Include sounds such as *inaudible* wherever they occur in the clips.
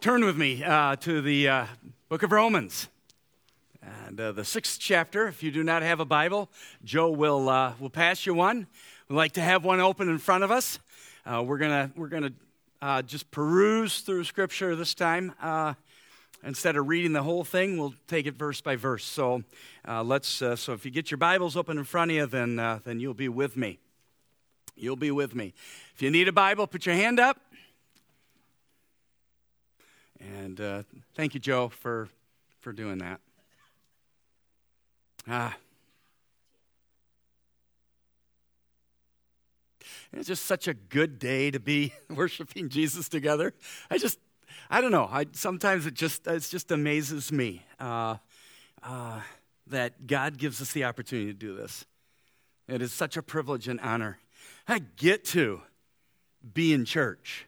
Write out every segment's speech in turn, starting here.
Turn with me uh, to the uh, book of Romans and uh, the sixth chapter. If you do not have a Bible, Joe will, uh, will pass you one. We'd like to have one open in front of us. Uh, we're going we're gonna, uh, just peruse through Scripture this time. instead of reading the whole thing, we'll take it verse by verse. So let's. so if you get your Bibles open in front of you, then then you'll be with me. You'll be with me. If you need a Bible, put your hand up. And uh, thank you, Joe, for, for doing that. Ah. It's just such a good day to be *laughs* worshiping Jesus together. I just, I don't know. I, sometimes it just, it just amazes me uh, uh, that God gives us the opportunity to do this. It is such a privilege and honor. I get to be in church.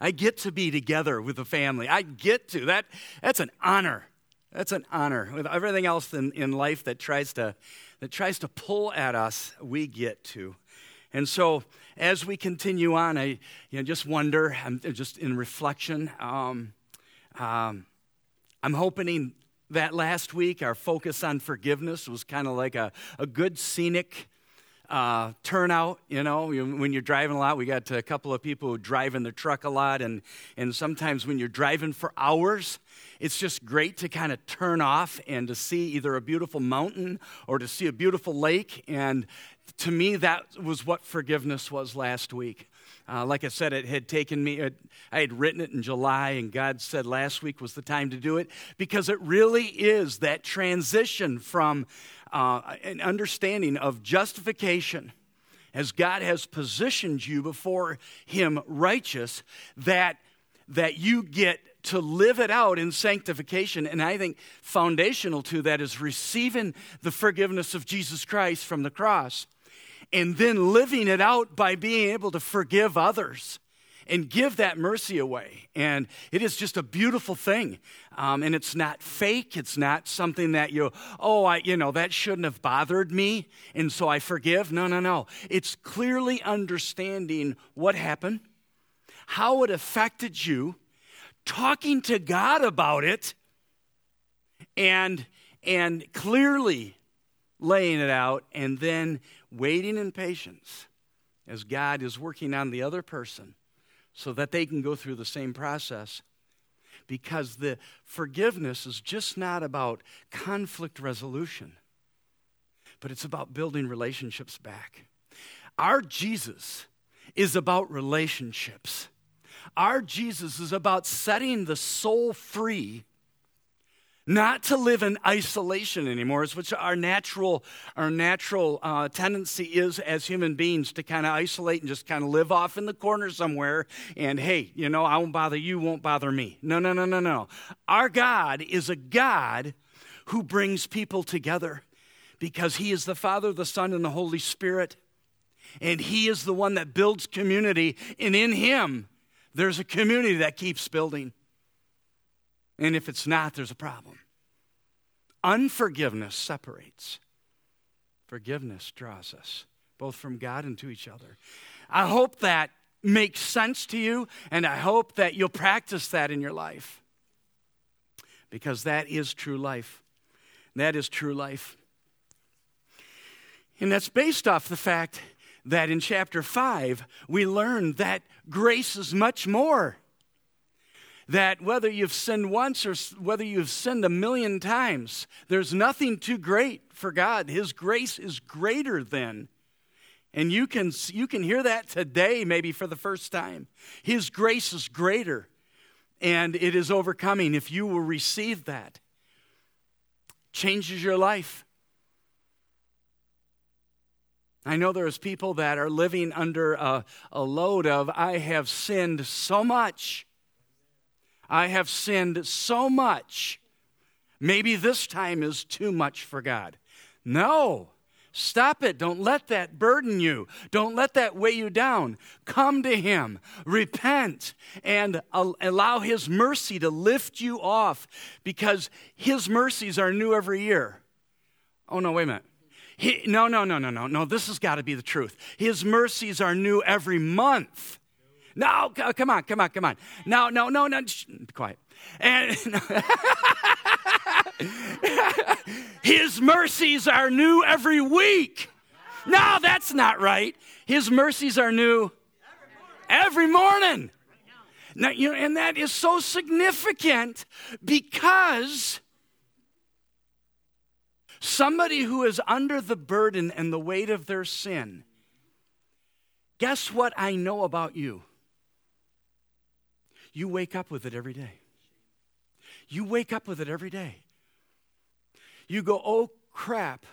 I get to be together with the family. I get to. That, that's an honor. That's an honor. With everything else in, in life that tries, to, that tries to pull at us, we get to. And so, as we continue on, I you know, just wonder, I'm just in reflection, um, um, I'm hoping that last week our focus on forgiveness was kind of like a, a good scenic uh, turnout. You know, when you're driving a lot, we got a couple of people who drive in the truck a lot, and, and sometimes when you're driving for hours, it's just great to kind of turn off and to see either a beautiful mountain or to see a beautiful lake. And to me, that was what forgiveness was last week. Uh, like I said, it had taken me, it, I had written it in July, and God said last week was the time to do it because it really is that transition from uh, an understanding of justification as God has positioned you before Him righteous, that, that you get to live it out in sanctification. And I think foundational to that is receiving the forgiveness of Jesus Christ from the cross and then living it out by being able to forgive others and give that mercy away. And it is just a beautiful thing. Um, and it's not fake. It's not something that you, oh, I, you know, that shouldn't have bothered me, and so I forgive. No, no, no. It's clearly understanding what happened, how it affected you, talking to God about it, and and clearly laying it out, and then waiting in patience as God is working on the other person so that they can go through the same process. Because the forgiveness is just not about conflict resolution, but it's about building relationships back. Our Jesus is about relationships. Our Jesus is about setting the soul free not to live in isolation anymore, is which our natural, our natural uh, tendency is as human beings to kind of isolate and just kind of live off in the corner somewhere. And hey, you know, I won't bother you, won't bother me. No, no, no, no, no. Our God is a God who brings people together because He is the Father, the Son, and the Holy Spirit. And He is the one that builds community. And in Him, there's a community that keeps building. And if it's not, there's a problem. Unforgiveness separates, forgiveness draws us, both from God and to each other. I hope that makes sense to you, and I hope that you'll practice that in your life because that is true life. That is true life. And that's based off the fact that in chapter 5, we learn that grace is much more that whether you've sinned once or whether you've sinned a million times, there's nothing too great for God. His grace is greater than. And you can, you can hear that today, maybe for the first time. His grace is greater, and it is overcoming. If you will receive that, changes your life. I know there's people that are living under a, a load of, I have sinned so much. I have sinned so much. Maybe this time is too much for God. No. Stop it. Don't let that burden you. Don't let that weigh you down. Come to Him, repent, and allow His mercy to lift you off because His mercies are new every year. Oh, no, wait a minute. He, no, no, no, no, no, no. This has got to be the truth. His mercies are new every month No, oh, come on, come on, come on. No, no, no, no. Shh, quiet. And *laughs* His mercies are new every week. No, that's not right. His mercies are new every morning. Now, you know, and that is so significant because somebody who is under the burden and the weight of their sin, guess what I know about you? You wake up with it every day. You wake up with it every day. You go, oh crap.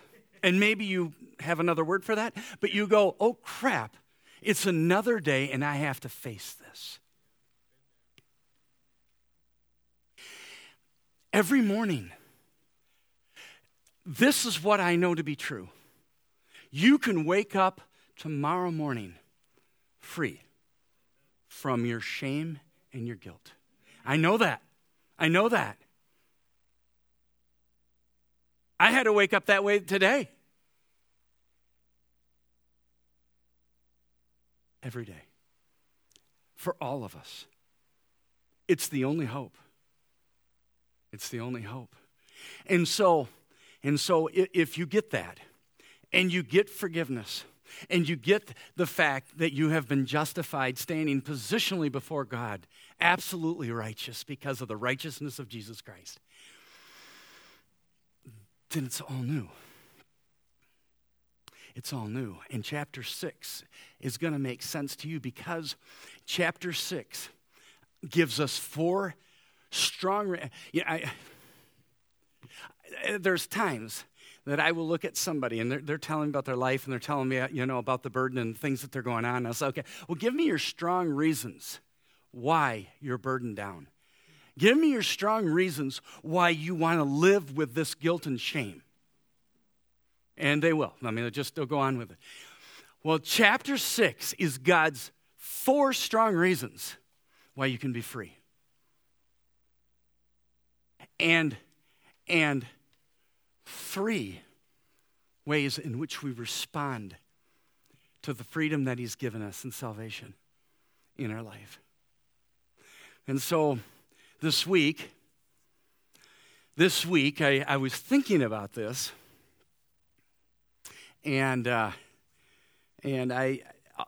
And maybe you have another word for that, but you go, oh crap, it's another day and I have to face this. Every morning, this is what I know to be true. You can wake up tomorrow morning free from your shame and your guilt. I know that. I know that. I had to wake up that way today. Every day. For all of us. It's the only hope. It's the only hope. And so, and so if you get that and you get forgiveness, and you get the fact that you have been justified standing positionally before God, absolutely righteous because of the righteousness of Jesus Christ, then it's all new. It's all new. And chapter 6 is going to make sense to you because chapter 6 gives us four strong. Yeah, I, there's times that I will look at somebody and they're, they're telling me about their life and they're telling me, you know, about the burden and things that they're going on. And I'll say, okay, well, give me your strong reasons why you're burdened down. Give me your strong reasons why you want to live with this guilt and shame. And they will. I mean, they'll just they'll go on with it. Well, chapter six is God's four strong reasons why you can be free. And and three ways in which we respond to the freedom that He's given us in salvation in our life. And so this week, this week, I, I was thinking about this, and, uh, and I,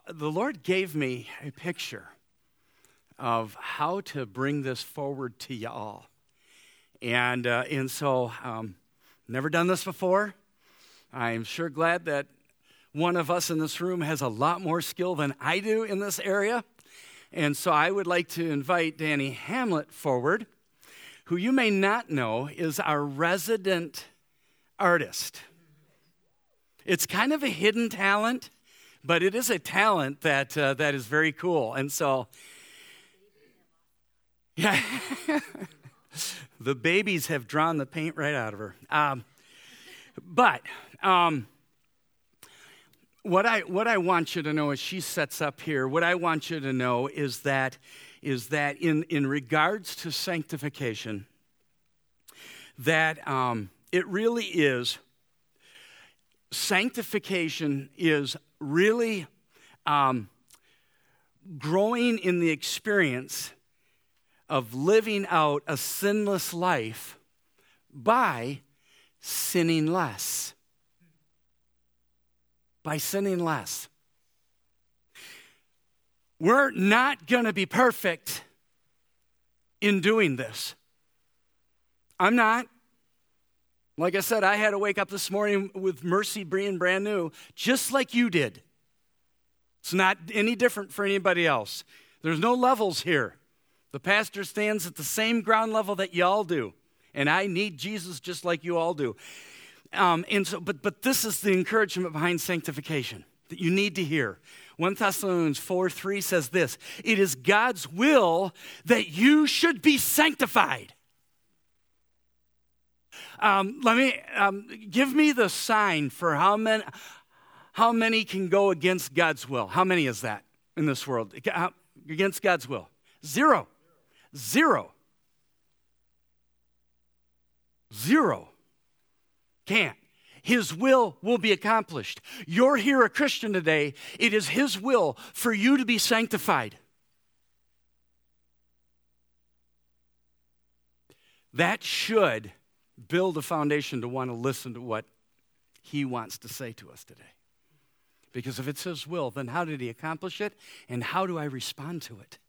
the Lord gave me a picture of how to bring this forward to y'all. And, uh, and so, um, never done this before. I'm sure glad that one of us in this room has a lot more skill than I do in this area. And so I would like to invite Danny Hamlet forward, who you may not know is our resident artist. It's kind of a hidden talent, but it is a talent that, uh, that is very cool. And so, yeah. *laughs* the babies have drawn the paint right out of her. Um, but um, what I what I want you to know as she sets up here, what I want you to know is that is that in in regards to sanctification, that um, it really is sanctification is really um, growing in the experience of living out a sinless life by sinning less. By sinning less. We're not going to be perfect in doing this. I'm not. Like I said, I had to wake up this morning with mercy being brand new, just like you did. It's not any different for anybody else. There's no levels here. The pastor stands at the same ground level that y'all do. And I need Jesus just like you all do. Um, and so, but, but this is the encouragement behind sanctification that you need to hear. 1 Thessalonians 4 3 says this It is God's will that you should be sanctified. Um, let me um, give me the sign for how many, how many can go against God's will. How many is that in this world? Against God's will? Zero. Zero. Zero can't. His will will be accomplished. You're here a Christian today. It is His will for you to be sanctified. That should build a foundation to want to listen to what He wants to say to us today. Because if it's His will, then how did He accomplish it? And how do I respond to it?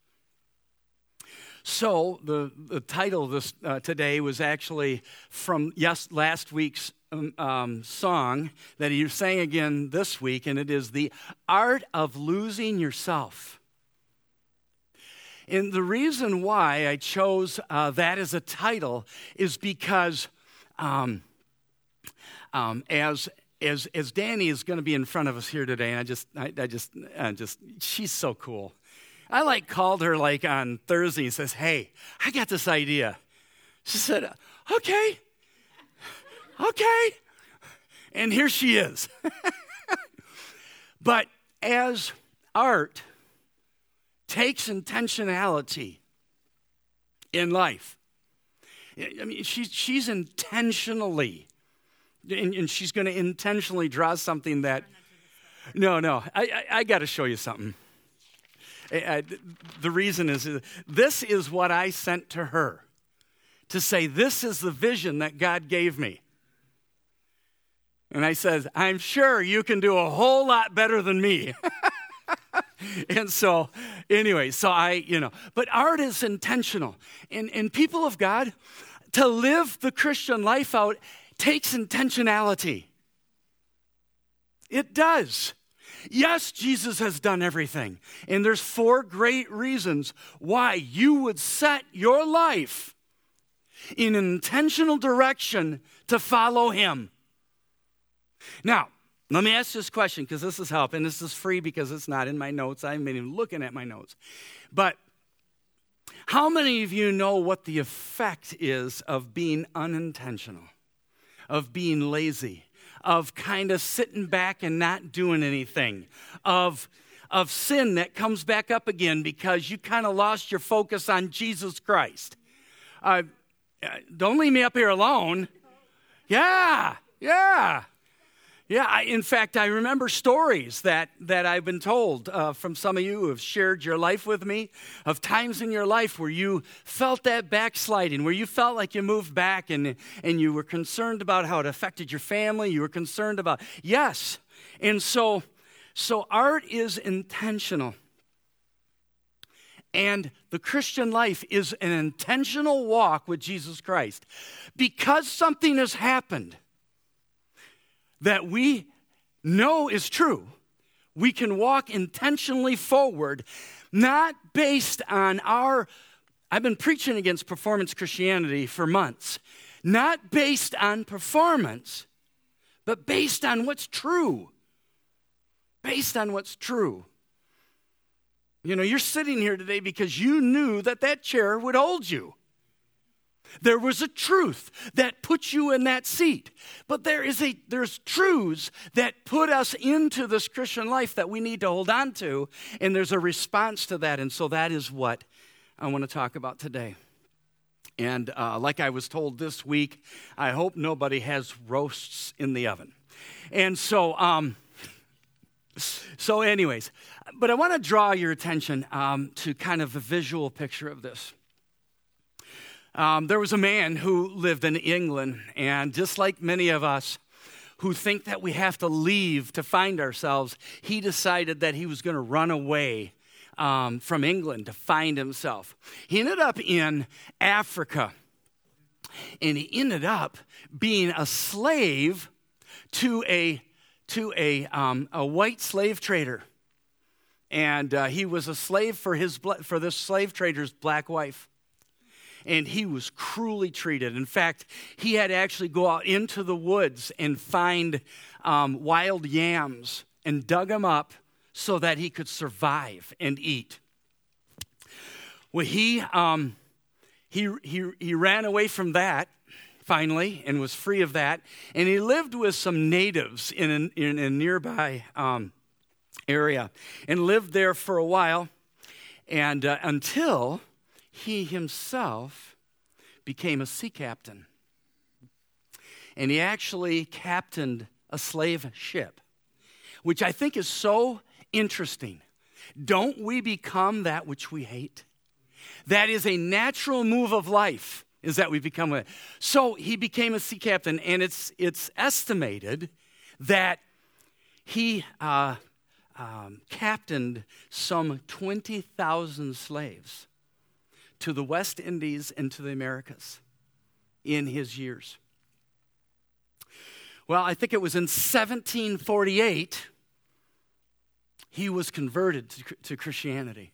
So the, the title this uh, today was actually from yes, last week's um, um, song that he sang again this week, and it is The Art of Losing Yourself. And the reason why I chose uh, that as a title is because um, um, as as as Danny is going to be in front of us here today, and I just I, I just I just she's so cool. I like called her like on Thursday and says, "Hey, I got this idea." She said, "Okay, okay," and here she is. *laughs* but as art takes intentionality in life, I mean, she's she's intentionally, and, and she's going to intentionally draw something that. No, no, I, I, I got to show you something. I, the reason is this is what I sent to her to say, This is the vision that God gave me. And I says, I'm sure you can do a whole lot better than me. *laughs* and so, anyway, so I, you know, but art is intentional. And, and people of God, to live the Christian life out takes intentionality. It does. Yes, Jesus has done everything. And there's four great reasons why you would set your life in an intentional direction to follow him. Now, let me ask this question because this is help, and this is free because it's not in my notes. I haven't been even looking at my notes. But how many of you know what the effect is of being unintentional, of being lazy, of kind of sitting back and not doing anything, of, of sin that comes back up again because you kind of lost your focus on Jesus Christ. Uh, don't leave me up here alone. Yeah, yeah. Yeah, I, in fact, I remember stories that, that I've been told uh, from some of you who have shared your life with me of times in your life where you felt that backsliding, where you felt like you moved back and, and you were concerned about how it affected your family. You were concerned about, yes. And so, so art is intentional. And the Christian life is an intentional walk with Jesus Christ. Because something has happened that we know is true, we can walk intentionally forward, not based on our. I've been preaching against performance Christianity for months, not based on performance, but based on what's true. Based on what's true. You know, you're sitting here today because you knew that that chair would hold you. There was a truth that put you in that seat. But there is a there's truths that put us into this Christian life that we need to hold on to, and there's a response to that. And so that is what I want to talk about today. And uh, like I was told this week, I hope nobody has roasts in the oven. And so, um, so anyways, but I want to draw your attention um, to kind of a visual picture of this. Um, there was a man who lived in England, and just like many of us who think that we have to leave to find ourselves, he decided that he was going to run away um, from England to find himself. He ended up in Africa, and he ended up being a slave to a to a, um, a white slave trader. And uh, he was a slave for, his, for this slave trader's black wife and he was cruelly treated. In fact, he had to actually go out into the woods and find um, wild yams and dug them up so that he could survive and eat. Well, he, um, he, he, he ran away from that finally and was free of that. And he lived with some natives in a, in a nearby um, area and lived there for a while and uh, until he himself became a sea captain. And he actually captained a slave ship, which I think is so interesting. Don't we become that which we hate? That is a natural move of life is that we become a. So he became a sea captain, and it's, it's estimated that he uh, um, captained some 20,000 slaves to the West Indies and to the Americas in his years. Well, I think it was in 1748 he was converted to, Christianity.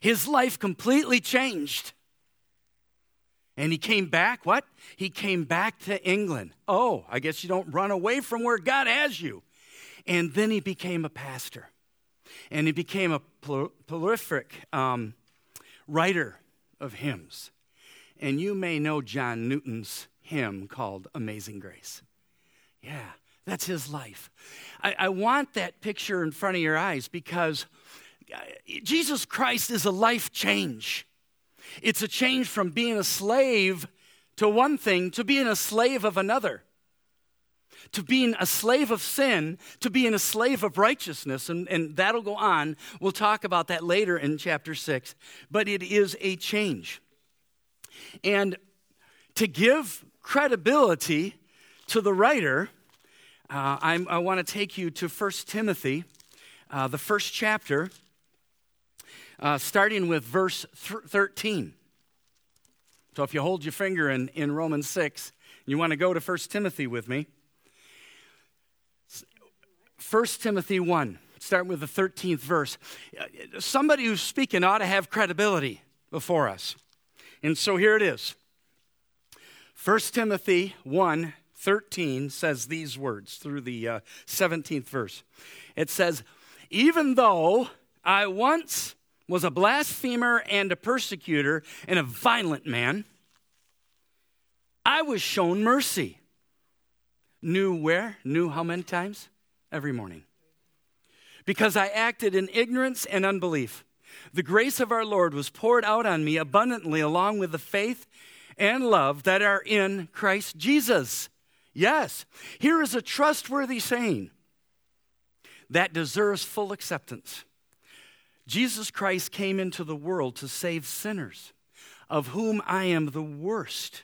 His life completely changed. And he came back, what? He came back to England. Oh, I guess you don't run away from where God has you. And then he became a pastor. And he became a prolific um, writer of hymns. And you may know John Newton's hymn called Amazing Grace. Yeah, that's his life. I, I want that picture in front of your eyes because uh, Jesus Christ is a life change. It's a change from being a slave to one thing to being a slave of another. To being a slave of sin, to being a slave of righteousness, and, and that'll go on. We'll talk about that later in chapter 6. But it is a change. And to give credibility to the writer, uh, i want to take you to 1 Timothy, uh, the first chapter, uh, starting with verse th- 13. So if you hold your finger in, in Romans 6, you want to go to 1 Timothy with me. 1 Timothy 1, starting with the 13th verse. Somebody who's speaking ought to have credibility before us. And so here it is 1 Timothy 1 13 says these words through the uh, 17th verse. It says, Even though I once was a blasphemer and a persecutor and a violent man, I was shown mercy. Knew where? Knew how many times? Every morning. Because I acted in ignorance and unbelief. The grace of our Lord was poured out on me abundantly, along with the faith and love that are in Christ Jesus. Yes, here is a trustworthy saying that deserves full acceptance. Jesus Christ came into the world to save sinners, of whom I am the worst.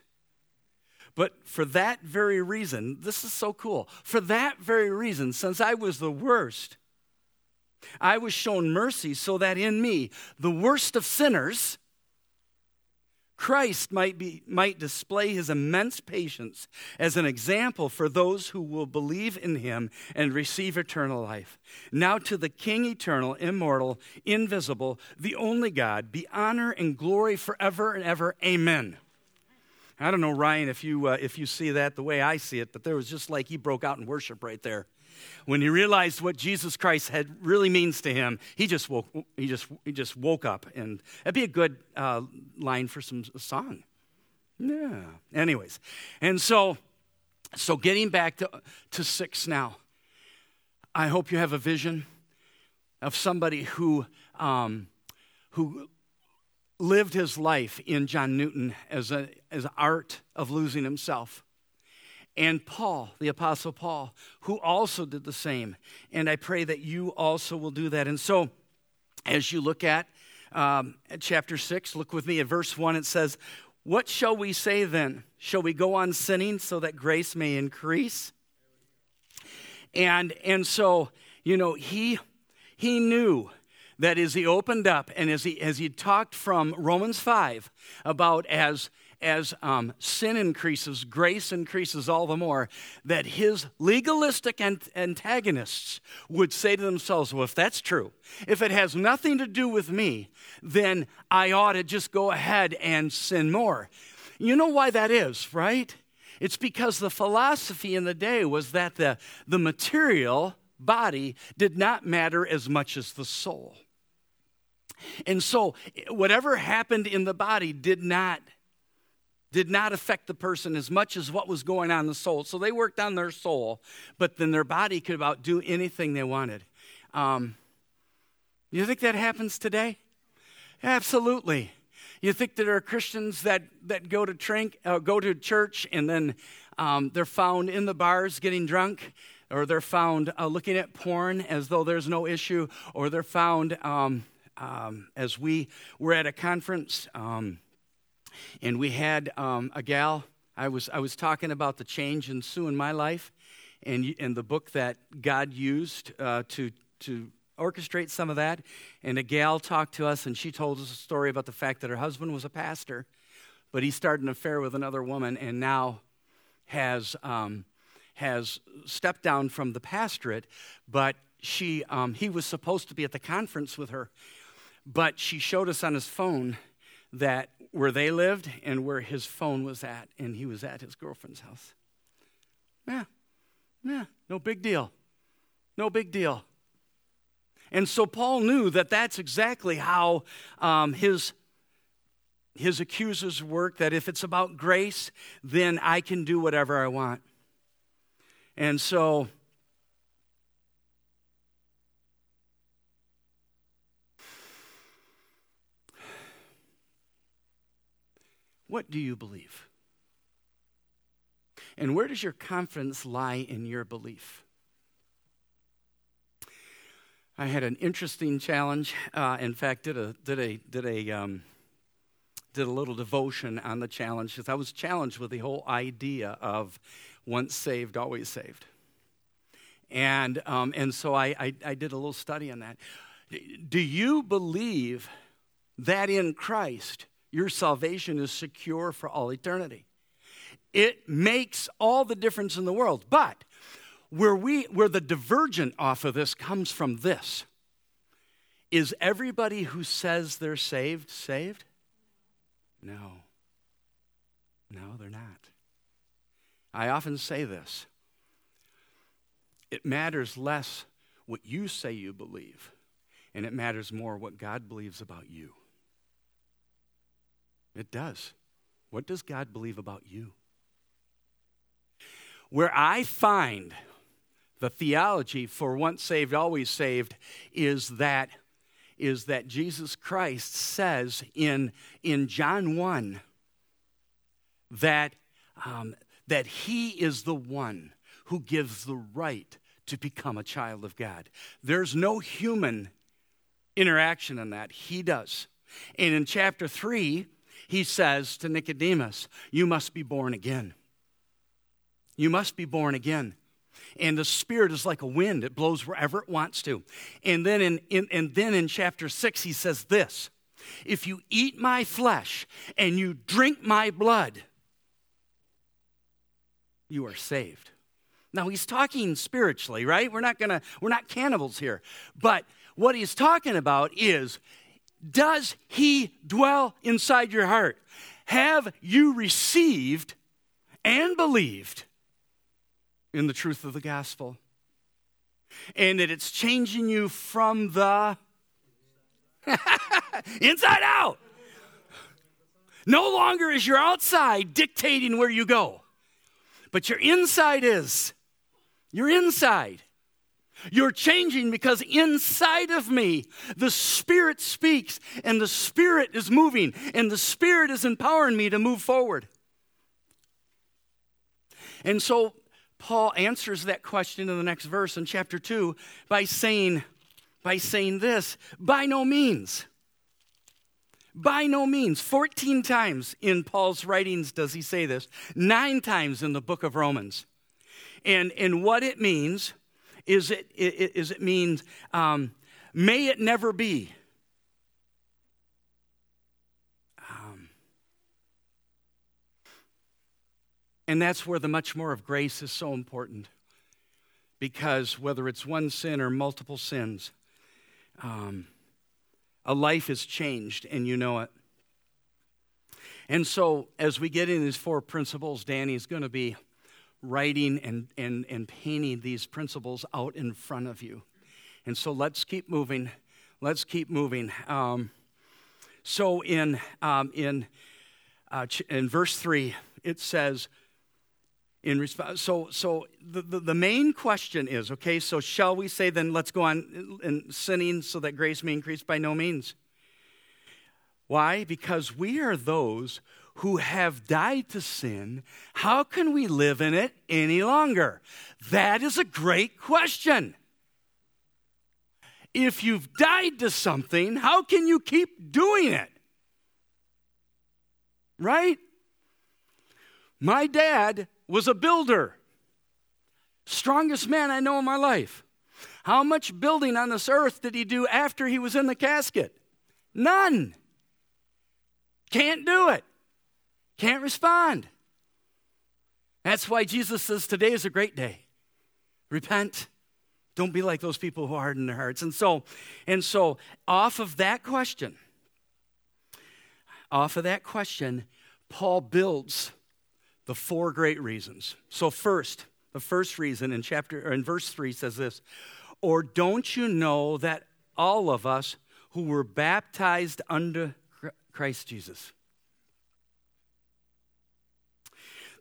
But for that very reason, this is so cool. For that very reason, since I was the worst, I was shown mercy so that in me, the worst of sinners, Christ might, be, might display his immense patience as an example for those who will believe in him and receive eternal life. Now to the King eternal, immortal, invisible, the only God, be honor and glory forever and ever. Amen. I don't know, Ryan, if you, uh, if you see that the way I see it, but there was just like he broke out in worship right there when he realized what Jesus Christ had really means to him, he just woke, he just, he just woke up. And that'd be a good uh, line for some song. Yeah. Anyways, and so, so getting back to, to six now, I hope you have a vision of somebody who, um, who lived his life in John Newton as, a, as an art of losing himself and Paul, the Apostle Paul, who also did the same. And I pray that you also will do that. And so, as you look at, um, at chapter 6, look with me at verse 1, it says, What shall we say then? Shall we go on sinning so that grace may increase? And, and so, you know, he, he knew that as he opened up and as he, as he talked from Romans 5 about as as um, sin increases, grace increases all the more, that his legalistic antagonists would say to themselves, well, if that's true, if it has nothing to do with me, then I ought to just go ahead and sin more. You know why that is, right? It's because the philosophy in the day was that the, the material body did not matter as much as the soul. And so, whatever happened in the body did not did not affect the person as much as what was going on in the soul. So they worked on their soul, but then their body could about do anything they wanted. Um, you think that happens today? Absolutely. You think there are Christians that, that go to drink, uh, go to church, and then um, they're found in the bars getting drunk, or they're found uh, looking at porn as though there's no issue, or they're found um, um as we were at a conference um, and we had um, a gal. I was, I was talking about the change in Sue in my life and, and the book that God used uh, to, to orchestrate some of that. And a gal talked to us, and she told us a story about the fact that her husband was a pastor, but he started an affair with another woman and now has, um, has stepped down from the pastorate, but she, um, he was supposed to be at the conference with her. But she showed us on his phone that where they lived and where his phone was at, and he was at his girlfriend's house. Yeah, yeah, no big deal. No big deal. And so Paul knew that that's exactly how um, his, his accusers work, that if it's about grace, then I can do whatever I want. And so What do you believe? And where does your confidence lie in your belief? I had an interesting challenge. Uh, in fact, did a did a did a um, did a little devotion on the challenge because I was challenged with the whole idea of once saved, always saved, and um, and so I, I I did a little study on that. Do you believe that in Christ your salvation is secure for all eternity. It makes all the difference in the world. But where we where the divergent off of this comes from this is everybody who says they're saved saved? No. No, they're not. I often say this. It matters less what you say you believe, and it matters more what God believes about you. It does. What does God believe about you? Where I find the theology for once saved, always saved is that, is that Jesus Christ says in, in John 1 that, um, that he is the one who gives the right to become a child of God. There's no human interaction in that, he does. And in chapter 3, he says to Nicodemus, You must be born again. You must be born again. And the Spirit is like a wind, it blows wherever it wants to. And then in, in, and then in chapter 6, he says this If you eat my flesh and you drink my blood, you are saved. Now he's talking spiritually, right? We're not gonna, we're not cannibals here. But what he's talking about is does he dwell inside your heart? Have you received and believed in the truth of the gospel? And that it's changing you from the *laughs* inside out. No longer is your outside dictating where you go, but your inside is. Your inside. You're changing because inside of me, the Spirit speaks and the Spirit is moving and the Spirit is empowering me to move forward. And so Paul answers that question in the next verse in chapter 2 by saying, by saying this by no means. By no means. 14 times in Paul's writings does he say this, nine times in the book of Romans. And, and what it means is it, is it means, um, may it never be. Um, and that's where the much more of grace is so important. Because whether it's one sin or multiple sins, um, a life is changed and you know it. And so, as we get in these four principles, Danny's going to be writing and, and, and painting these principles out in front of you. And so let's keep moving. Let's keep moving. Um, so in, um, in, uh, in verse 3, it says, in response, so, so the, the, the, main question is okay, so shall we say then let's go on in sinning so that grace may increase? By no means. Why? Because we are those who have died to sin, how can we live in it any longer? That is a great question. If you've died to something, how can you keep doing it? right? My dad was a builder, strongest man I know in my life. How much building on this earth did he do after he was in the casket? None. Can't do it. Can't respond. That's why Jesus says today is a great day. Repent. Don't be like those people who harden their hearts. And so, and so off of that question, off of that question, Paul builds the four great reasons. So first, the first reason in chapter or in verse 3 says this, or don't you know that all of us who were baptized under Christ Jesus?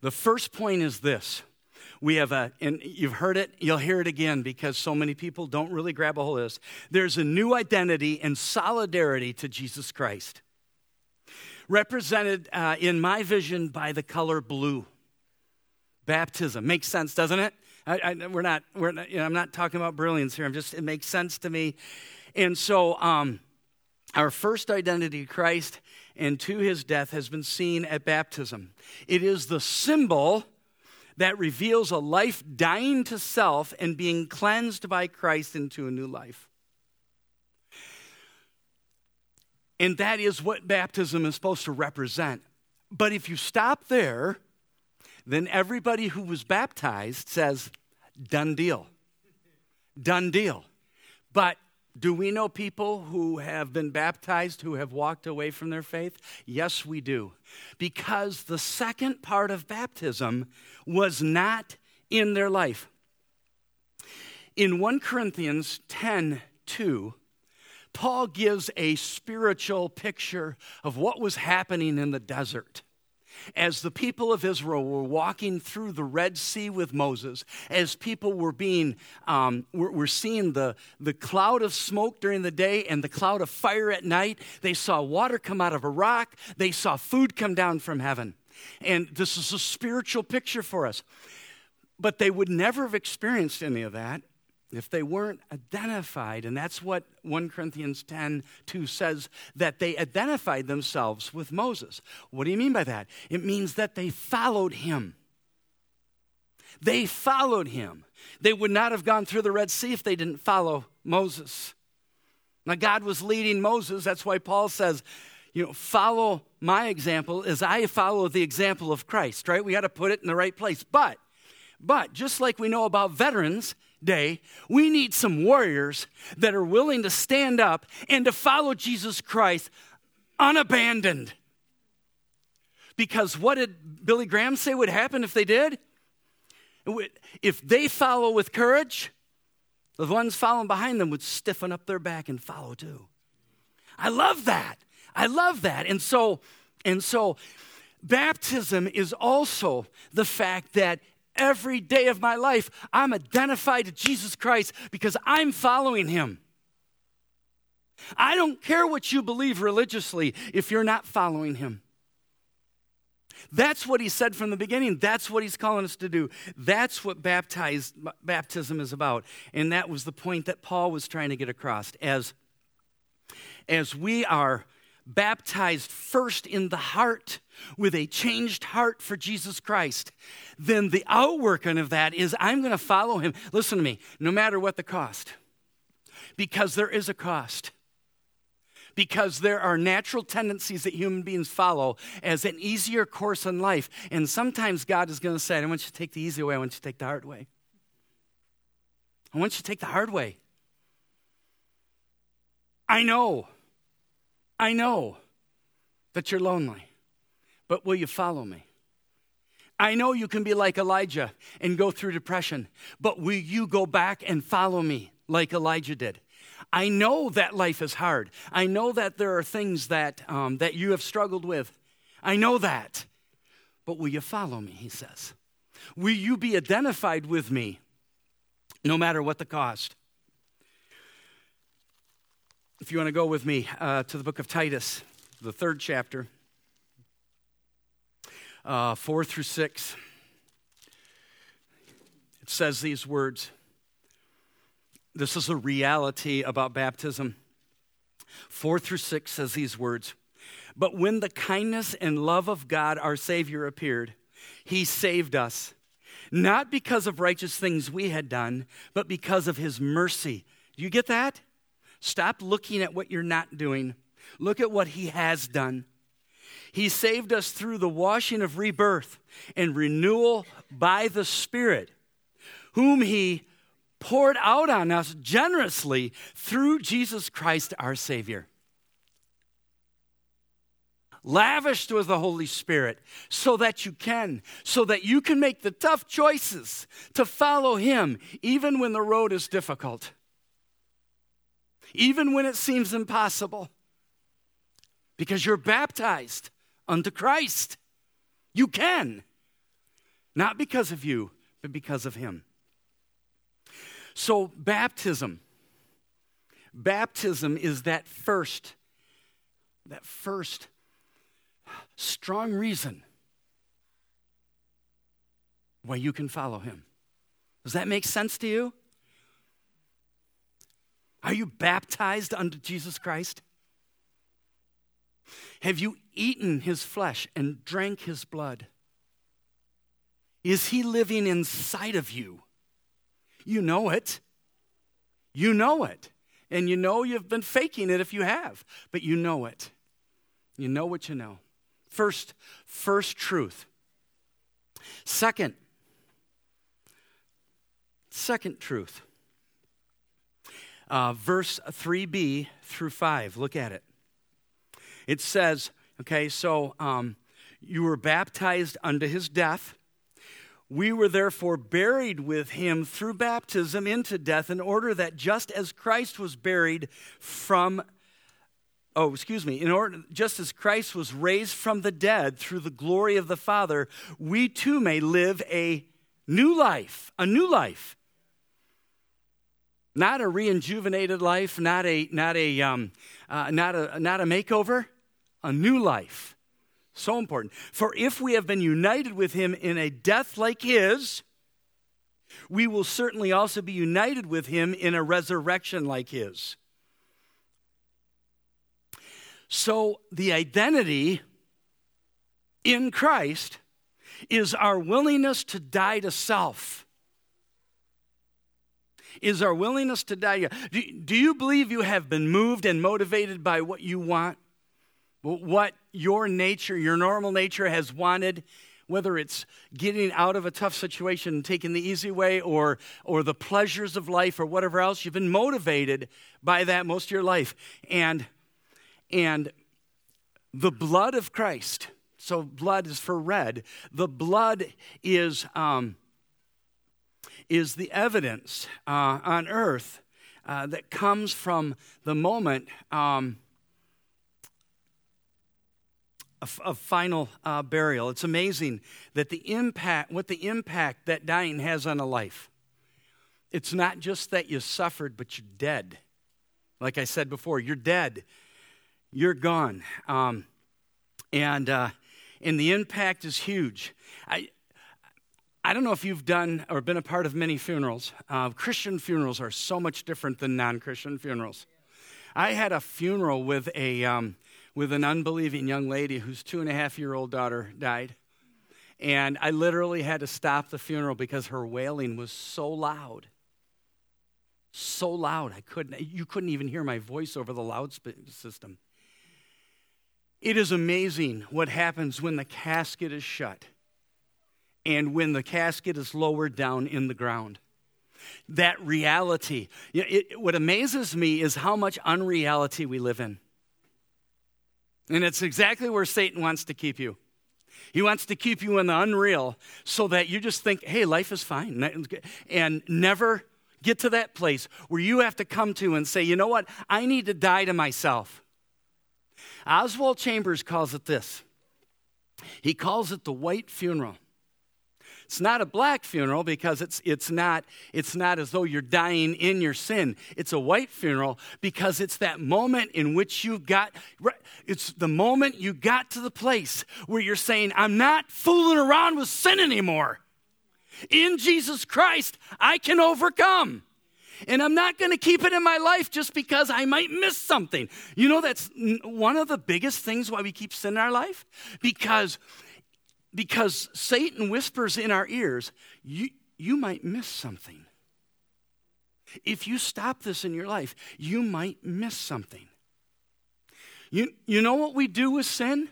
The first point is this. We have a, and you've heard it, you'll hear it again because so many people don't really grab a hold of this. There's a new identity and solidarity to Jesus Christ, represented uh, in my vision by the color blue. Baptism makes sense, doesn't it? I, I, we're not, we're not, you know, I'm not talking about brilliance here. I'm just, it makes sense to me. And so, um, our first identity, Christ, and to his death has been seen at baptism. It is the symbol that reveals a life dying to self and being cleansed by Christ into a new life. And that is what baptism is supposed to represent. But if you stop there, then everybody who was baptized says, done deal. Done deal. But do we know people who have been baptized who have walked away from their faith? Yes, we do. Because the second part of baptism was not in their life. In 1 Corinthians 10 2, Paul gives a spiritual picture of what was happening in the desert as the people of Israel were walking through the Red Sea with Moses, as people were being, um, were, were seeing the, the cloud of smoke during the day and the cloud of fire at night, they saw water come out of a rock, they saw food come down from heaven. And this is a spiritual picture for us. But they would never have experienced any of that if they weren't identified, and that's what 1 Corinthians 10 2 says, that they identified themselves with Moses. What do you mean by that? It means that they followed him. They followed him. They would not have gone through the Red Sea if they didn't follow Moses. Now, God was leading Moses. That's why Paul says, you know, follow my example as I follow the example of Christ, right? We got to put it in the right place. But, but just like we know about veterans, day, we need some warriors that are willing to stand up and to follow Jesus Christ unabandoned. Because what did Billy Graham say would happen if they did? If they follow with courage, the ones following behind them would stiffen up their back and follow too. I love that. I love that. And so, and so baptism is also the fact that every day of my life, I'm identified to Jesus Christ because I'm following him. I don't care what you believe religiously if you're not following him. That's what he said from the beginning. That's what he's calling us to do. That's what baptized, baptism is about. And that was the point that Paul was trying to get across. As, as we are baptized first in the heart with a changed heart for Jesus Christ, then the outworking of that is I'm going to follow him. Listen to me, no matter what the cost, because there is a cost. Because there are natural tendencies that human beings follow as an easier course in life. And sometimes God is going to say, I want you to take the easy way, I want you to take the hard way. I want you to take the hard way. I know I know that you're lonely, but will you follow me? I know you can be like Elijah and go through depression, but will you go back and follow me like Elijah did? I know that life is hard. I know that there are things that, um, that you have struggled with. I know that. But will you follow me? He says. Will you be identified with me no matter what the cost? If you want to go with me uh, to the book of Titus, the third chapter, uh, four through six, it says these words. This is a reality about baptism. Four through six says these words But when the kindness and love of God, our Savior, appeared, He saved us, not because of righteous things we had done, but because of His mercy. Do you get that? Stop looking at what you're not doing. Look at what He has done. He saved us through the washing of rebirth and renewal by the Spirit, whom He poured out on us generously through Jesus Christ our Savior. Lavished with the Holy Spirit so that you can, so that you can make the tough choices to follow Him, even when the road is difficult, even when it seems impossible, because you're baptized unto Christ. You can, not because of you, but because of Him. So, baptism. Baptism is that first, that first strong reason why you can follow him. Does that make sense to you? Are you baptized unto Jesus Christ? Have you eaten his flesh and drank his blood? Is he living inside of you? You know it. You know it. And you know you've been faking it if you have, but you know it. You know what you know. First, first truth. Second, second truth. Uh, verse 3b through 5. Look at it. It says, okay, so um, you were baptized unto his death. We were therefore buried with him through baptism into death, in order that just as Christ was buried from, oh, excuse me, in order, just as Christ was raised from the dead through the glory of the Father, we too may live a new life, a new life. Not a rejuvenated life, not a, not a, um, uh, not a, not a makeover, a new life. So important. For if we have been united with him in a death like his, we will certainly also be united with him in a resurrection like his. So the identity in Christ is our willingness to die to self. Is our willingness to die. Do, do you believe you have been moved and motivated by what you want? what your nature, your normal nature has wanted, whether it's getting out of a tough situation and taking the easy way or, or the pleasures of life or whatever else, you've been motivated by that most of your life. And, and the blood of Christ, so blood is for red, the blood is, um, is the evidence uh, on earth uh, that comes from the moment. Um, of, of final uh, burial. It's amazing that the impact, what the impact that dying has on a life. It's not just that you suffered, but you're dead. Like I said before, you're dead. You're gone. Um, and, uh, and the impact is huge. I, I don't know if you've done or been a part of many funerals. Uh, Christian funerals are so much different than non Christian funerals. I had a funeral with a, um, with an unbelieving young lady whose two and a half year old daughter died. And I literally had to stop the funeral because her wailing was so loud. So loud, I couldn't, you couldn't even hear my voice over the loud system. It is amazing what happens when the casket is shut and when the casket is lowered down in the ground. That reality. It, what amazes me is how much unreality we live in. And it's exactly where Satan wants to keep you. He wants to keep you in the unreal so that you just think, hey, life is fine. And never get to that place where you have to come to and say, you know what? I need to die to myself. Oswald Chambers calls it this he calls it the white funeral. It's not a black funeral because it's, it's, not, it's not as though you're dying in your sin. It's a white funeral because it's that moment in which you got, it's the moment you got to the place where you're saying, I'm not fooling around with sin anymore. In Jesus Christ, I can overcome. And I'm not going to keep it in my life just because I might miss something. You know, that's one of the biggest things why we keep sin in our life? Because, because Satan whispers in our ears, you, you might miss something. If you stop this in your life, you might miss something. You, you know what we do with sin?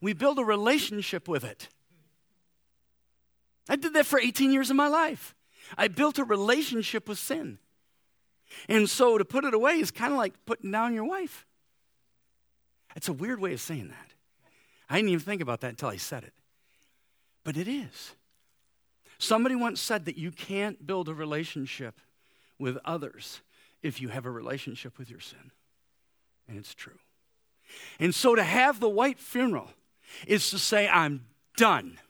We build a relationship with it. I did that for 18 years of my life. I built a relationship with sin. And so to put it away is kind of like putting down your wife. It's a weird way of saying that. I didn't even think about that until I said it. But it is. Somebody once said that you can't build a relationship with others if you have a relationship with your sin. And it's true. And so to have the white funeral is to say, I'm done.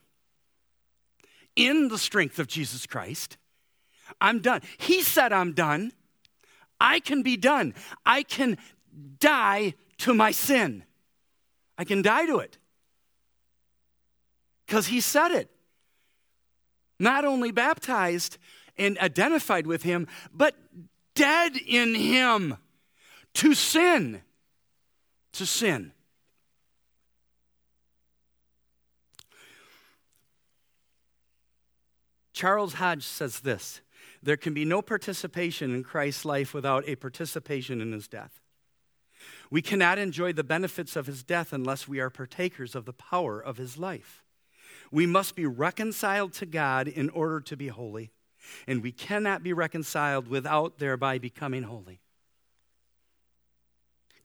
In the strength of Jesus Christ, I'm done. He said, I'm done. I can be done. I can die to my sin. I can die to it. Because he said it. Not only baptized and identified with him, but dead in him to sin. To sin. Charles Hodge says this there can be no participation in Christ's life without a participation in his death. We cannot enjoy the benefits of his death unless we are partakers of the power of his life. We must be reconciled to God in order to be holy, and we cannot be reconciled without thereby becoming holy.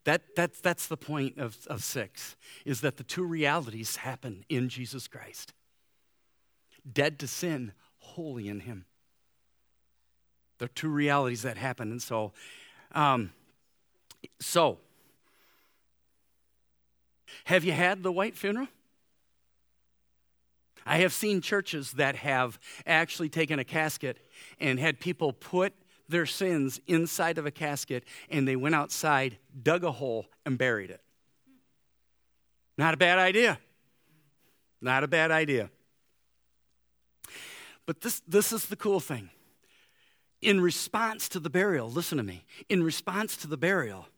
That, that's, that's the point of, of six, is that the two realities happen in Jesus Christ. Dead to sin, holy in him. The two realities that happen. And so, um, so, have you had the white funeral? I have seen churches that have actually taken a casket and had people put their sins inside of a casket and they went outside, dug a hole, and buried it. Not a bad idea. Not a bad idea. But this, this is the cool thing in response to the burial, listen to me, in response to the burial,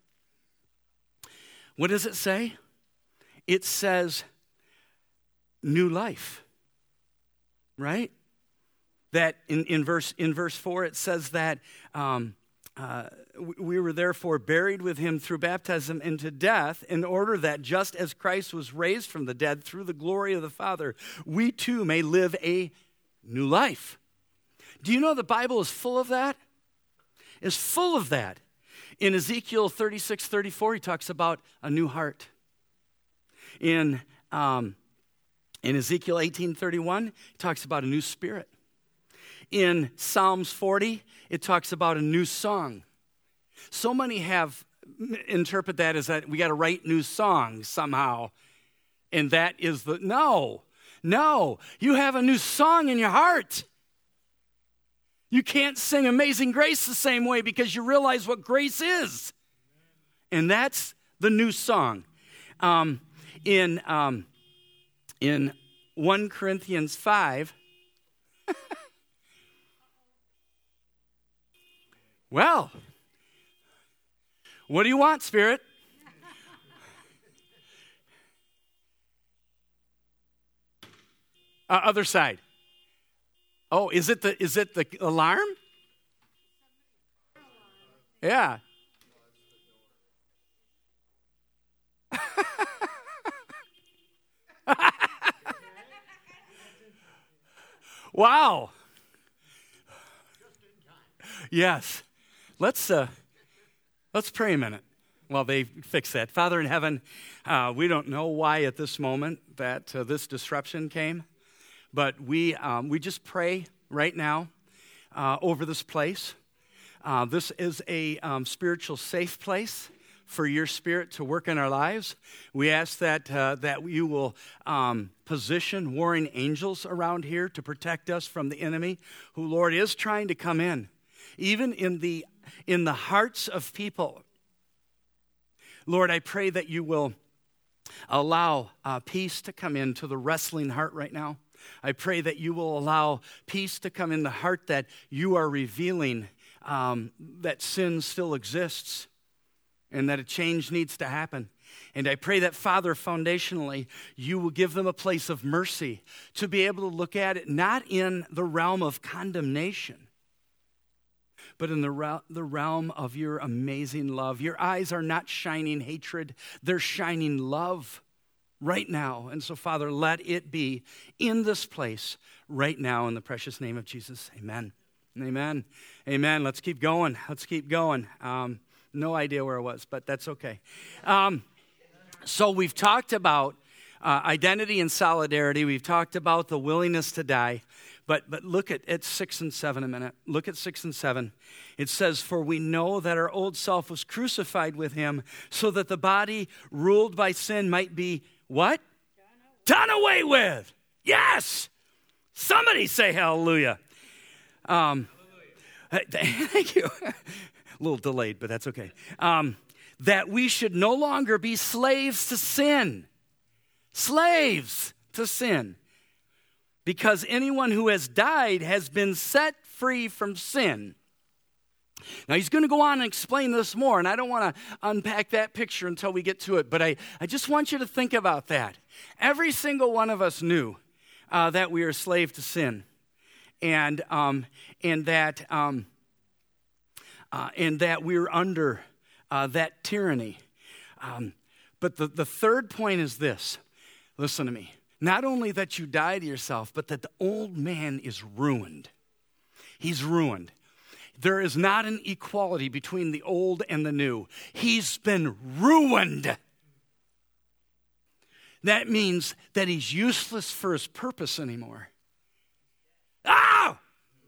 what does it say? It says new life, right? That in, in, verse, in verse 4, it says that um, uh, we were therefore buried with him through baptism into death, in order that just as Christ was raised from the dead through the glory of the Father, we too may live a new life. Do you know the Bible is full of that? Is full of that. In Ezekiel 36, 34, he talks about a new heart. In, um, in Ezekiel 18, 31, he talks about a new spirit. In Psalms 40, it talks about a new song. So many have interpret that as that we got to write new songs somehow. And that is the no, no, you have a new song in your heart. You can't sing Amazing Grace the same way because you realize what grace is. And that's the new song. Um, in, um, in 1 Corinthians 5, *laughs* well, what do you want, Spirit? Uh, other side. Oh, is it the is it the alarm? Yeah. *laughs* wow. Yes. Let's uh, let's pray a minute while they fix that. Father in heaven, uh, we don't know why at this moment that uh, this disruption came. But we, um, we just pray right now uh, over this place. Uh, this is a um, spiritual safe place for your spirit to work in our lives. We ask that, uh, that you will um, position warring angels around here to protect us from the enemy, who, Lord, is trying to come in, even in the, in the hearts of people. Lord, I pray that you will allow uh, peace to come into the wrestling heart right now. I pray that you will allow peace to come in the heart that you are revealing um, that sin still exists and that a change needs to happen. And I pray that, Father, foundationally, you will give them a place of mercy to be able to look at it not in the realm of condemnation, but in the, the realm of your amazing love. Your eyes are not shining hatred, they're shining love right now. And so, Father, let it be in this place right now in the precious name of Jesus. Amen. Amen. Amen. Let's keep going. Let's keep going. Um, no idea where I was, but that's okay. Um, so, we've talked about uh, identity and solidarity. We've talked about the willingness to die. But, but look at, at six and seven a minute. Look at six and seven. It says, For we know that our old self was crucified with him, so that the body ruled by sin might be what? Done away with. Yes. Somebody say hallelujah. Um, *laughs* thank you. A little delayed, but that's okay. Um, that we should no longer be slaves to sin. Slaves to sin because anyone who has died has been set free from sin. Now, he's going to go on and explain this more, and I don't want to unpack that picture until we get to it, but I, I just want you to think about that. Every single one of us knew uh, that we are slave to sin, and, um, and, that, um, uh, and that we're under uh, that tyranny. Um, but the, the third point is this listen to me not only that you die to yourself, but that the old man is ruined. He's ruined. There is not an equality between the old and the new. He's been ruined. That means that he's useless for his purpose anymore.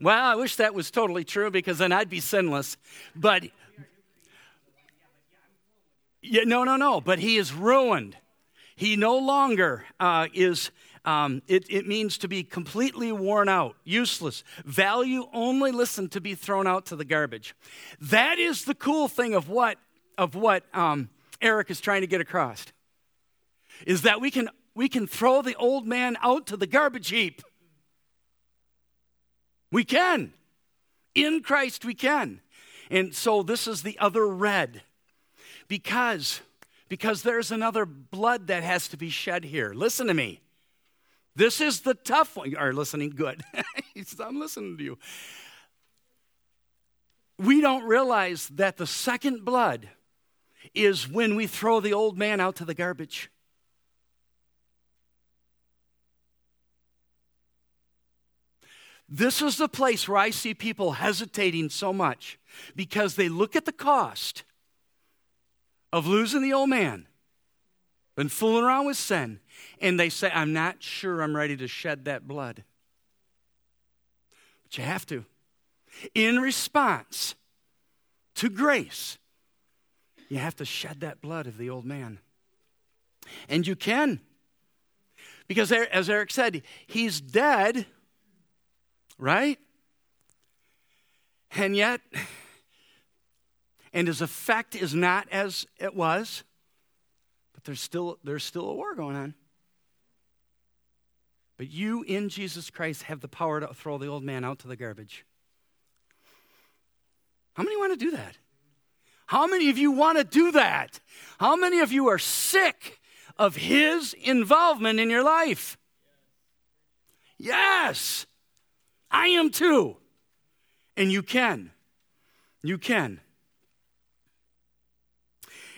Well, I wish that was totally true because then I'd be sinless. But yeah, no, no, no. But he is ruined. He no longer uh, is, um, it, it means to be completely worn out, useless, value only, listen, to be thrown out to the garbage. That is the cool thing of what, of what um, Eric is trying to get across, is that we can, we can throw the old man out to the garbage heap. We can. In Christ, we can. And so this is the other red. Because because there's another blood that has to be shed here. Listen to me. This is the tough one. You are listening? Good. *laughs* I'm listening to you. We don't realize that the second blood is when we throw the old man out to the garbage. This is the place where I see people hesitating so much because they look at the cost of losing the old man, been fooling around with sin, and they say, I'm not sure I'm ready to shed that blood. But you have to. In response to grace, you have to shed that blood of the old man. And you can. Because, as Eric said, he's dead, right? And yet, and his effect is not as it was, but there's still, there's still a war going on. But you in Jesus Christ have the power to throw the old man out to the garbage. How many want to do that? How many of you want to do that? How many of you are sick of his involvement in your life? Yes, I am too. And you can. You can.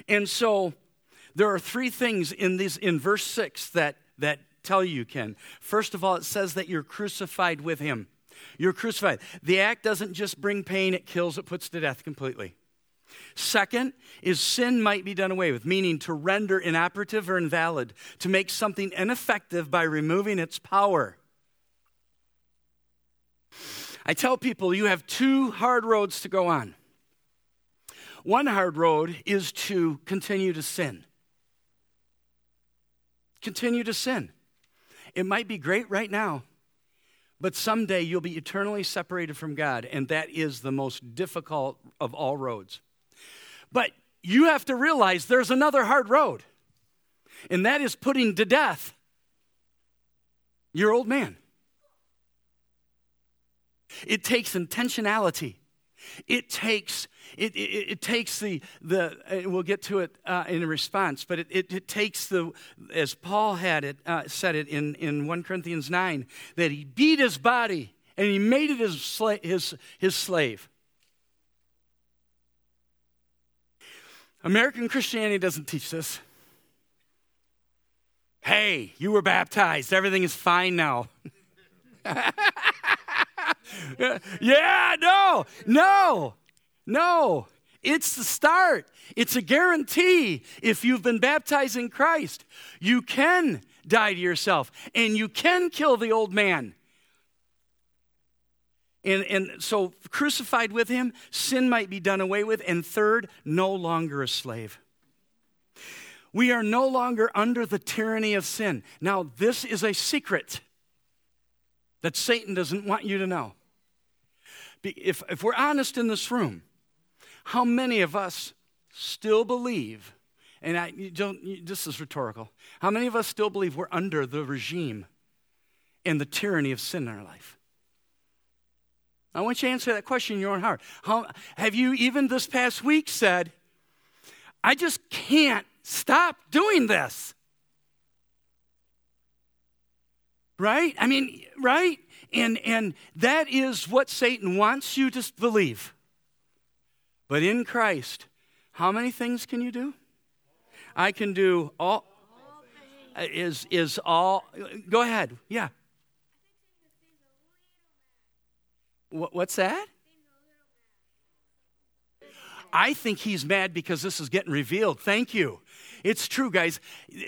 And so there are three things in this in verse 6 that that tell you can. First of all, it says that you're crucified with him. You're crucified. The act doesn't just bring pain, it kills, it puts to death completely. Second is sin might be done away with, meaning to render inoperative or invalid, to make something ineffective by removing its power. I tell people you have two hard roads to go on. One hard road is to continue to sin. Continue to sin. It might be great right now, but someday you'll be eternally separated from God, and that is the most difficult of all roads. But you have to realize there's another hard road, and that is putting to death your old man. It takes intentionality. It takes it, it, it, takes the the uh, we'll get to it uh, in response, but it, it, it, takes the as Paul had it uh, said it in in one Corinthians nine that he beat his body and he made it his sla- his his slave. American Christianity doesn't teach this. Hey, you were baptized. Everything is fine now. *laughs* *laughs* yeah, no, no, no. It's the start. It's a guarantee. If you've been baptized in Christ, you can die to yourself and you can kill the old man. And, and so, crucified with him, sin might be done away with. And third, no longer a slave. We are no longer under the tyranny of sin. Now, this is a secret that Satan doesn't want you to know. If, if we're honest in this room, how many of us still believe, and I don't, this is rhetorical, how many of us still believe we're under the regime and the tyranny of sin in our life? I want you to answer that question in your own heart. How, have you, even this past week, said, I just can't stop doing this? Right? I mean, right? And, and that is what Satan wants you to believe. But in Christ, how many things can you do? I can do all. Uh, is is all? Go ahead. Yeah. What, What's that? I think he's mad because this is getting revealed. Thank you. It's true, guys.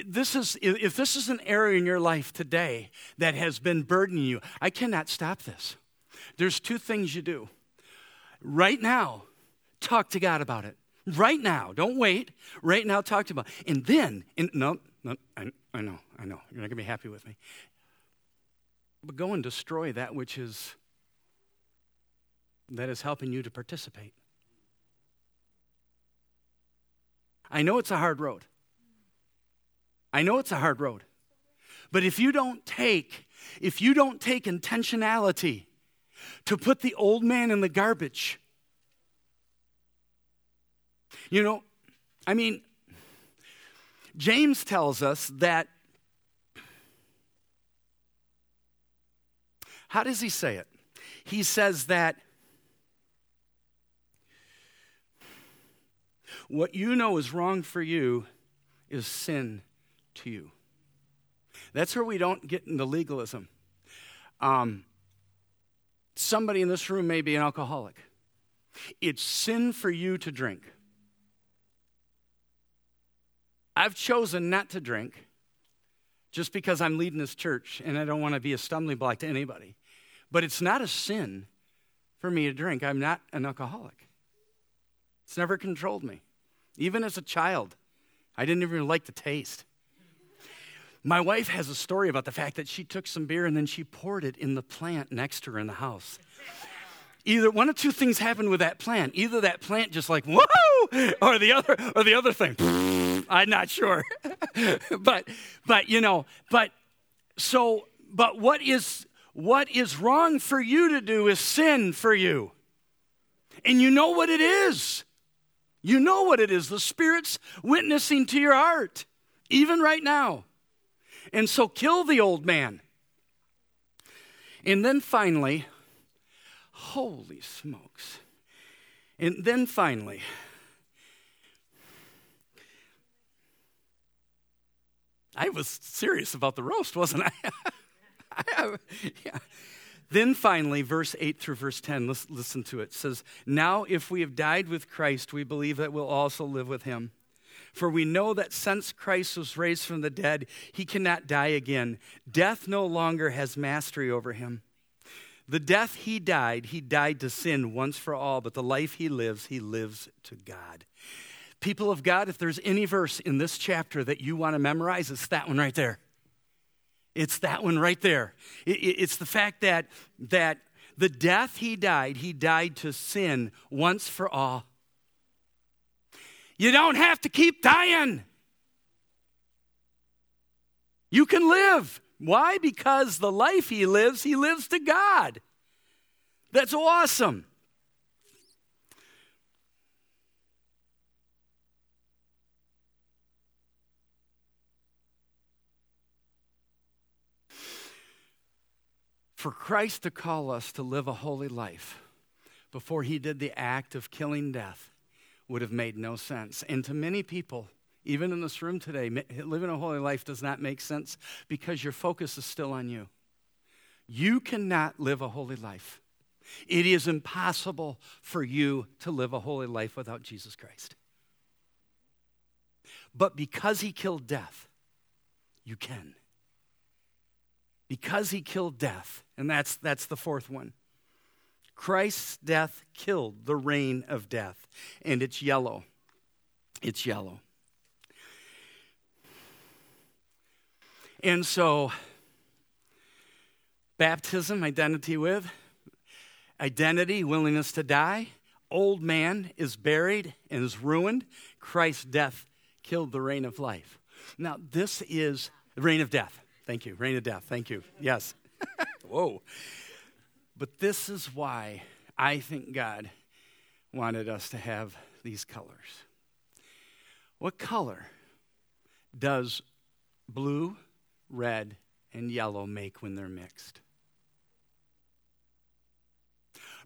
This is if this is an area in your life today that has been burdening you, I cannot stop this. There's two things you do. Right now, talk to God about it. Right now, don't wait. Right now, talk to him. About it. And then, and no, no, I, I know, I know, you're not gonna be happy with me. But go and destroy that which is that is helping you to participate. I know it's a hard road. I know it's a hard road. But if you don't take, if you don't take intentionality to put the old man in the garbage, you know, I mean, James tells us that. How does he say it? He says that What you know is wrong for you is sin to you. That's where we don't get into legalism. Um, somebody in this room may be an alcoholic. It's sin for you to drink. I've chosen not to drink just because I'm leading this church and I don't want to be a stumbling block to anybody. But it's not a sin for me to drink. I'm not an alcoholic. It's never controlled me. Even as a child, I didn't even like the taste. My wife has a story about the fact that she took some beer and then she poured it in the plant next to her in the house. Either one of two things happened with that plant. Either that plant just like whoa, or the other, or the other thing. *laughs* I'm not sure, *laughs* but but you know, but so but what is what is wrong for you to do is sin for you, and you know what it is. You know what it is. The Spirit's witnessing to your heart, even right now. And so kill the old man. And then finally, holy smokes. And then finally, I was serious about the roast, wasn't I? I *laughs* yeah. Then finally, verse 8 through verse 10, listen, listen to it. it. says, Now if we have died with Christ, we believe that we'll also live with him. For we know that since Christ was raised from the dead, he cannot die again. Death no longer has mastery over him. The death he died, he died to sin once for all, but the life he lives, he lives to God. People of God, if there's any verse in this chapter that you want to memorize, it's that one right there. It's that one right there. It's the fact that, that the death he died, he died to sin once for all. You don't have to keep dying. You can live. Why? Because the life he lives, he lives to God. That's awesome. For Christ to call us to live a holy life before he did the act of killing death would have made no sense. And to many people, even in this room today, living a holy life does not make sense because your focus is still on you. You cannot live a holy life. It is impossible for you to live a holy life without Jesus Christ. But because he killed death, you can because he killed death. And that's, that's the fourth one. Christ's death killed the reign of death. And it's yellow. It's yellow. And so, baptism, identity with, identity, willingness to die. Old man is buried and is ruined. Christ's death killed the reign of life. Now, this is the reign of death. Thank you. Reign of death. Thank you. Yes. *laughs* Whoa. But this is why I think God wanted us to have these colors. What color does blue, red, and yellow make when they're mixed?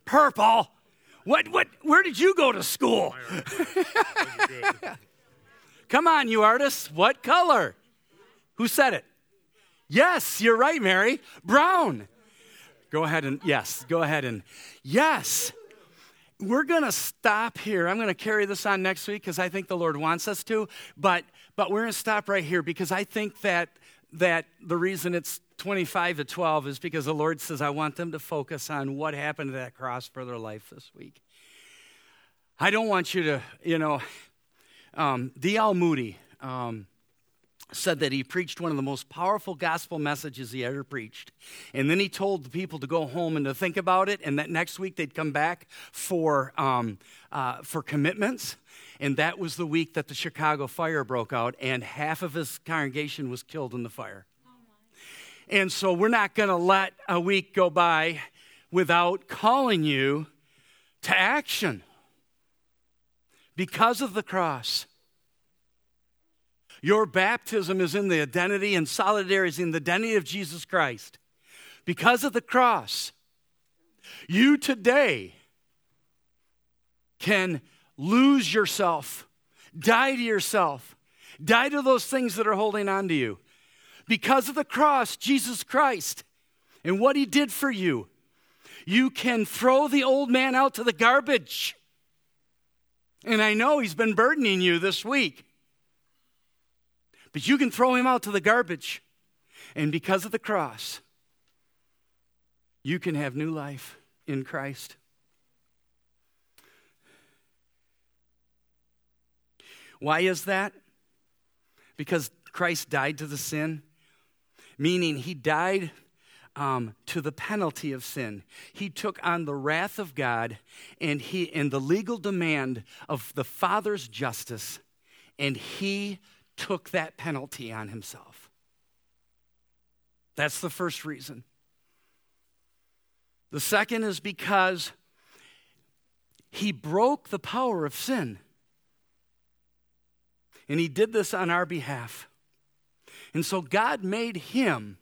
Purple. What what where did you go to school? *laughs* Come on, you artists. What color? Who said it? Yes, you're right, Mary. Brown. Go ahead and, yes, go ahead and, yes. We're going to stop here. I'm going to carry this on next week because I think the Lord wants us to, but, but we're going to stop right here because I think that, that the reason it's 25 to 12 is because the Lord says, I want them to focus on what happened to that cross for their life this week. I don't want you to, you know, um, D.L. Moody, um, said that he preached one of the most powerful gospel messages he ever preached. And then he told the people to go home and to think about it, and that next week they'd come back for, um, uh, for commitments. And that was the week that the Chicago fire broke out, and half of his congregation was killed in the fire. And so we're not going to let a week go by without calling you to action because of the cross your baptism is in the identity and solidarity is in the identity of Jesus Christ. Because of the cross, you today can lose yourself, die to yourself, die to those things that are holding on to you. Because of the cross, Jesus Christ, and what he did for you, you can throw the old man out to the garbage. And I know he's been burdening you this week. But you can throw him out to the garbage. And because of the cross, you can have new life in Christ. Why is that? Because Christ died to the sin, meaning he died um, to the penalty of sin. He took on the wrath of God and he and the legal demand of the Father's justice, and he took that penalty on himself. That's the first reason. The second is because he broke the power of sin. And he did this on our behalf. And so God made him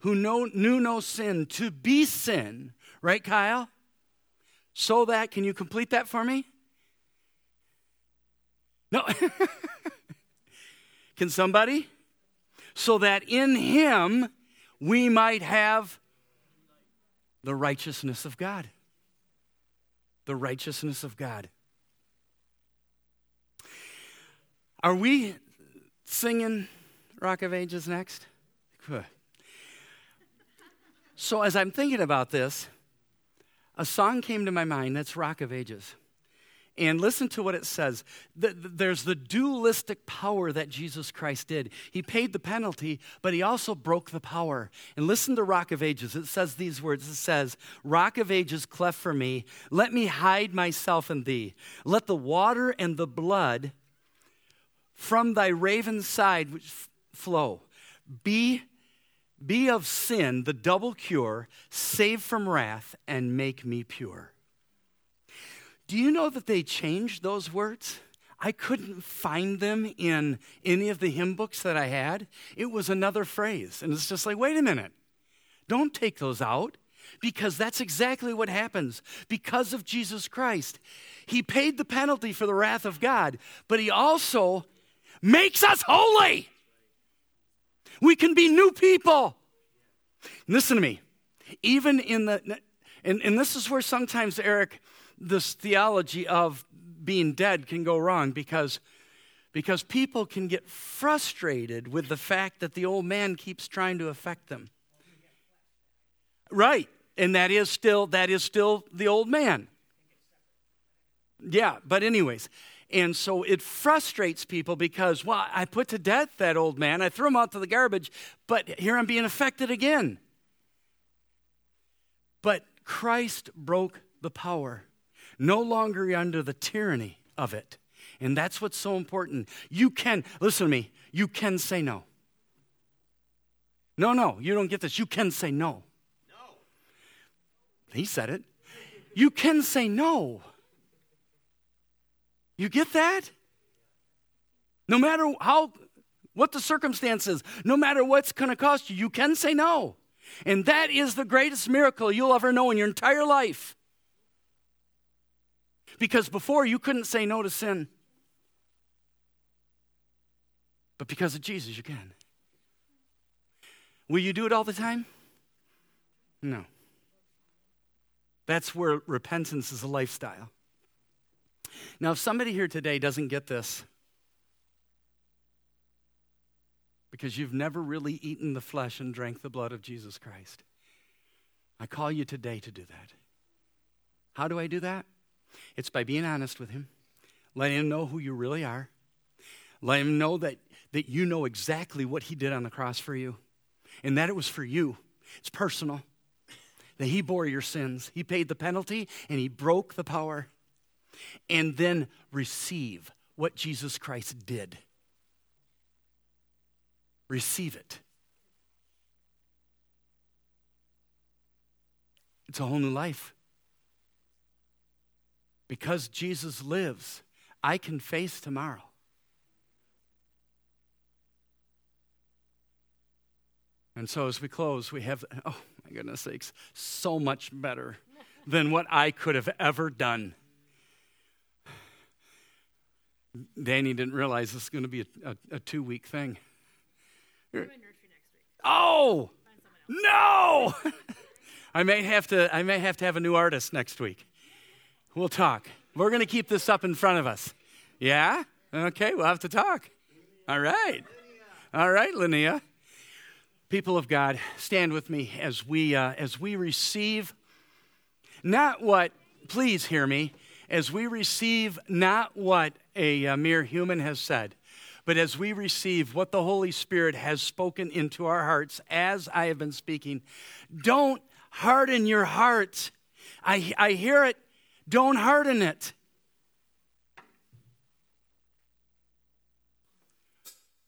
who know, knew no sin to be sin, right, Kyle? So that, can you complete that for me? No. *laughs* Can somebody? So that in him we might have the righteousness of God. The righteousness of God. Are we singing Rock of Ages next? Good. So, as I'm thinking about this, a song came to my mind that's Rock of Ages. And listen to what it says. There's the dualistic power that Jesus Christ did. He paid the penalty, but he also broke the power. And listen to Rock of Ages. It says these words It says, Rock of Ages, cleft for me, let me hide myself in thee. Let the water and the blood from thy raven side which flow. Be, be of sin the double cure, save from wrath, and make me pure. Do you know that they changed those words? I couldn't find them in any of the hymn books that I had. It was another phrase. And it's just like, wait a minute. Don't take those out because that's exactly what happens. Because of Jesus Christ, He paid the penalty for the wrath of God, but He also makes us holy. We can be new people. Listen to me. Even in the, and, and this is where sometimes, Eric, this theology of being dead can go wrong because, because people can get frustrated with the fact that the old man keeps trying to affect them. Right. And that is still that is still the old man. Yeah, but anyways, and so it frustrates people because, well, I put to death that old man. I threw him out to the garbage, but here I'm being affected again. But Christ broke the power, no longer under the tyranny of it. And that's what's so important. You can, listen to me, you can say no. No, no, you don't get this. You can say no. No. He said it. You can say no. You get that? No matter how, what the circumstances, no matter what's going to cost you, you can say no. And that is the greatest miracle you'll ever know in your entire life. Because before you couldn't say no to sin. But because of Jesus, you can. Will you do it all the time? No. That's where repentance is a lifestyle. Now, if somebody here today doesn't get this, because you've never really eaten the flesh and drank the blood of Jesus Christ, I call you today to do that. How do I do that? It's by being honest with Him, letting Him know who you really are, let Him know that, that you know exactly what He did on the cross for you, and that it was for you. It's personal. That He bore your sins, He paid the penalty, and He broke the power and then receive what Jesus Christ did. Receive it. It's a whole new life. Because Jesus lives, I can face tomorrow. And so as we close, we have, oh my goodness sakes, so much better than what I could have ever done. Danny didn't realize this is going to be a, a, a two week thing. Oh, no! *laughs* I may have to. I may have to have a new artist next week. We'll talk. We're going to keep this up in front of us. Yeah. Okay. We'll have to talk. All right. All right, Linnea. People of God, stand with me as we uh, as we receive not what. Please hear me as we receive not what a, a mere human has said, but as we receive what the Holy Spirit has spoken into our hearts as I have been speaking, don't harden your heart. I, I hear it. Don't harden it.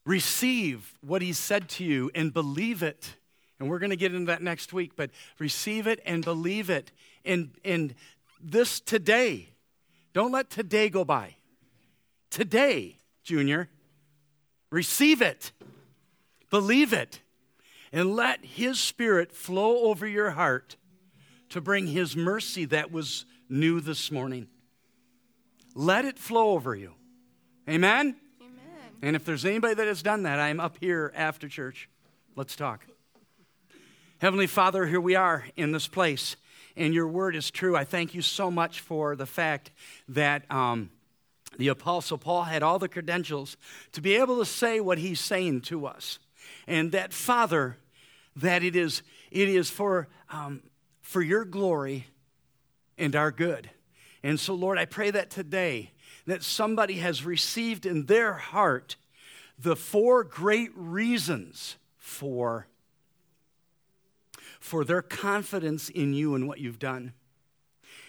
Receive what He said to you and believe it. And we're going to get into that next week, but receive it and believe it. And, and this today, don't let today go by. Today, Junior, receive it, believe it, and let His Spirit flow over your heart to bring His mercy that was new this morning. Let it flow over you. Amen? Amen. And if there's anybody that has done that, I'm up here after church. Let's talk. Heavenly Father, here we are in this place and your word is true. I thank you so much for the fact that um, the Apostle Paul had all the credentials to be able to say what he's saying to us. And that, Father, that it is, it is for, um, for your glory and our good. And so, Lord, I pray that today that somebody has received in their heart the four great reasons for for their confidence in you and what you've done.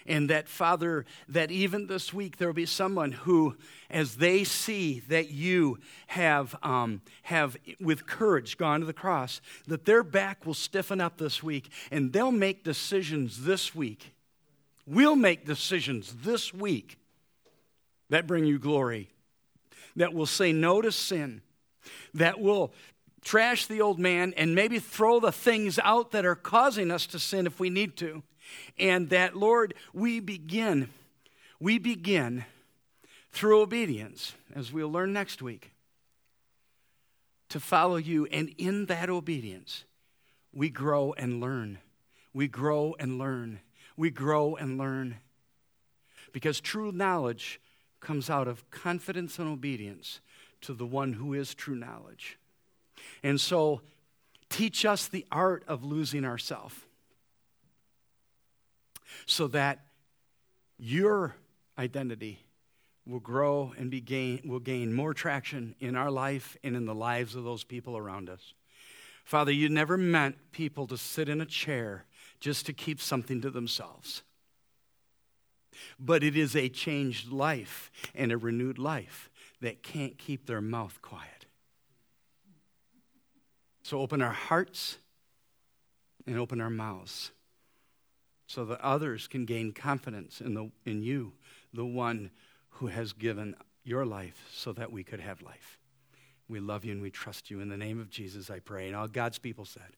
And that, Father, that even this week there will be someone who, as they see that you have, um, have with courage gone to the cross, that their back will stiffen up this week and they'll make decisions this week. We'll make decisions this week that bring you glory, that will say no to sin, that will trash the old man and maybe throw the things out that are causing us to sin if we need to. And that, Lord, we begin, we begin through obedience, as we'll learn next week, to follow you. And in that obedience, we grow and learn. We grow and learn. We grow and learn. Because true knowledge comes out of confidence and obedience to the one who is true knowledge. And so, teach us the art of losing ourselves so that your identity will grow and be gain, will gain more traction in our life and in the lives of those people around us. Father, you never meant people to sit in a chair just to keep something to themselves. But it is a changed life and a renewed life that can't keep their mouth quiet. So open our hearts and open our mouths so that others can gain confidence in, the, in you, the one who has given your life so that we could have life. We love you and we trust you. In the name of Jesus, I pray. And all God's people said,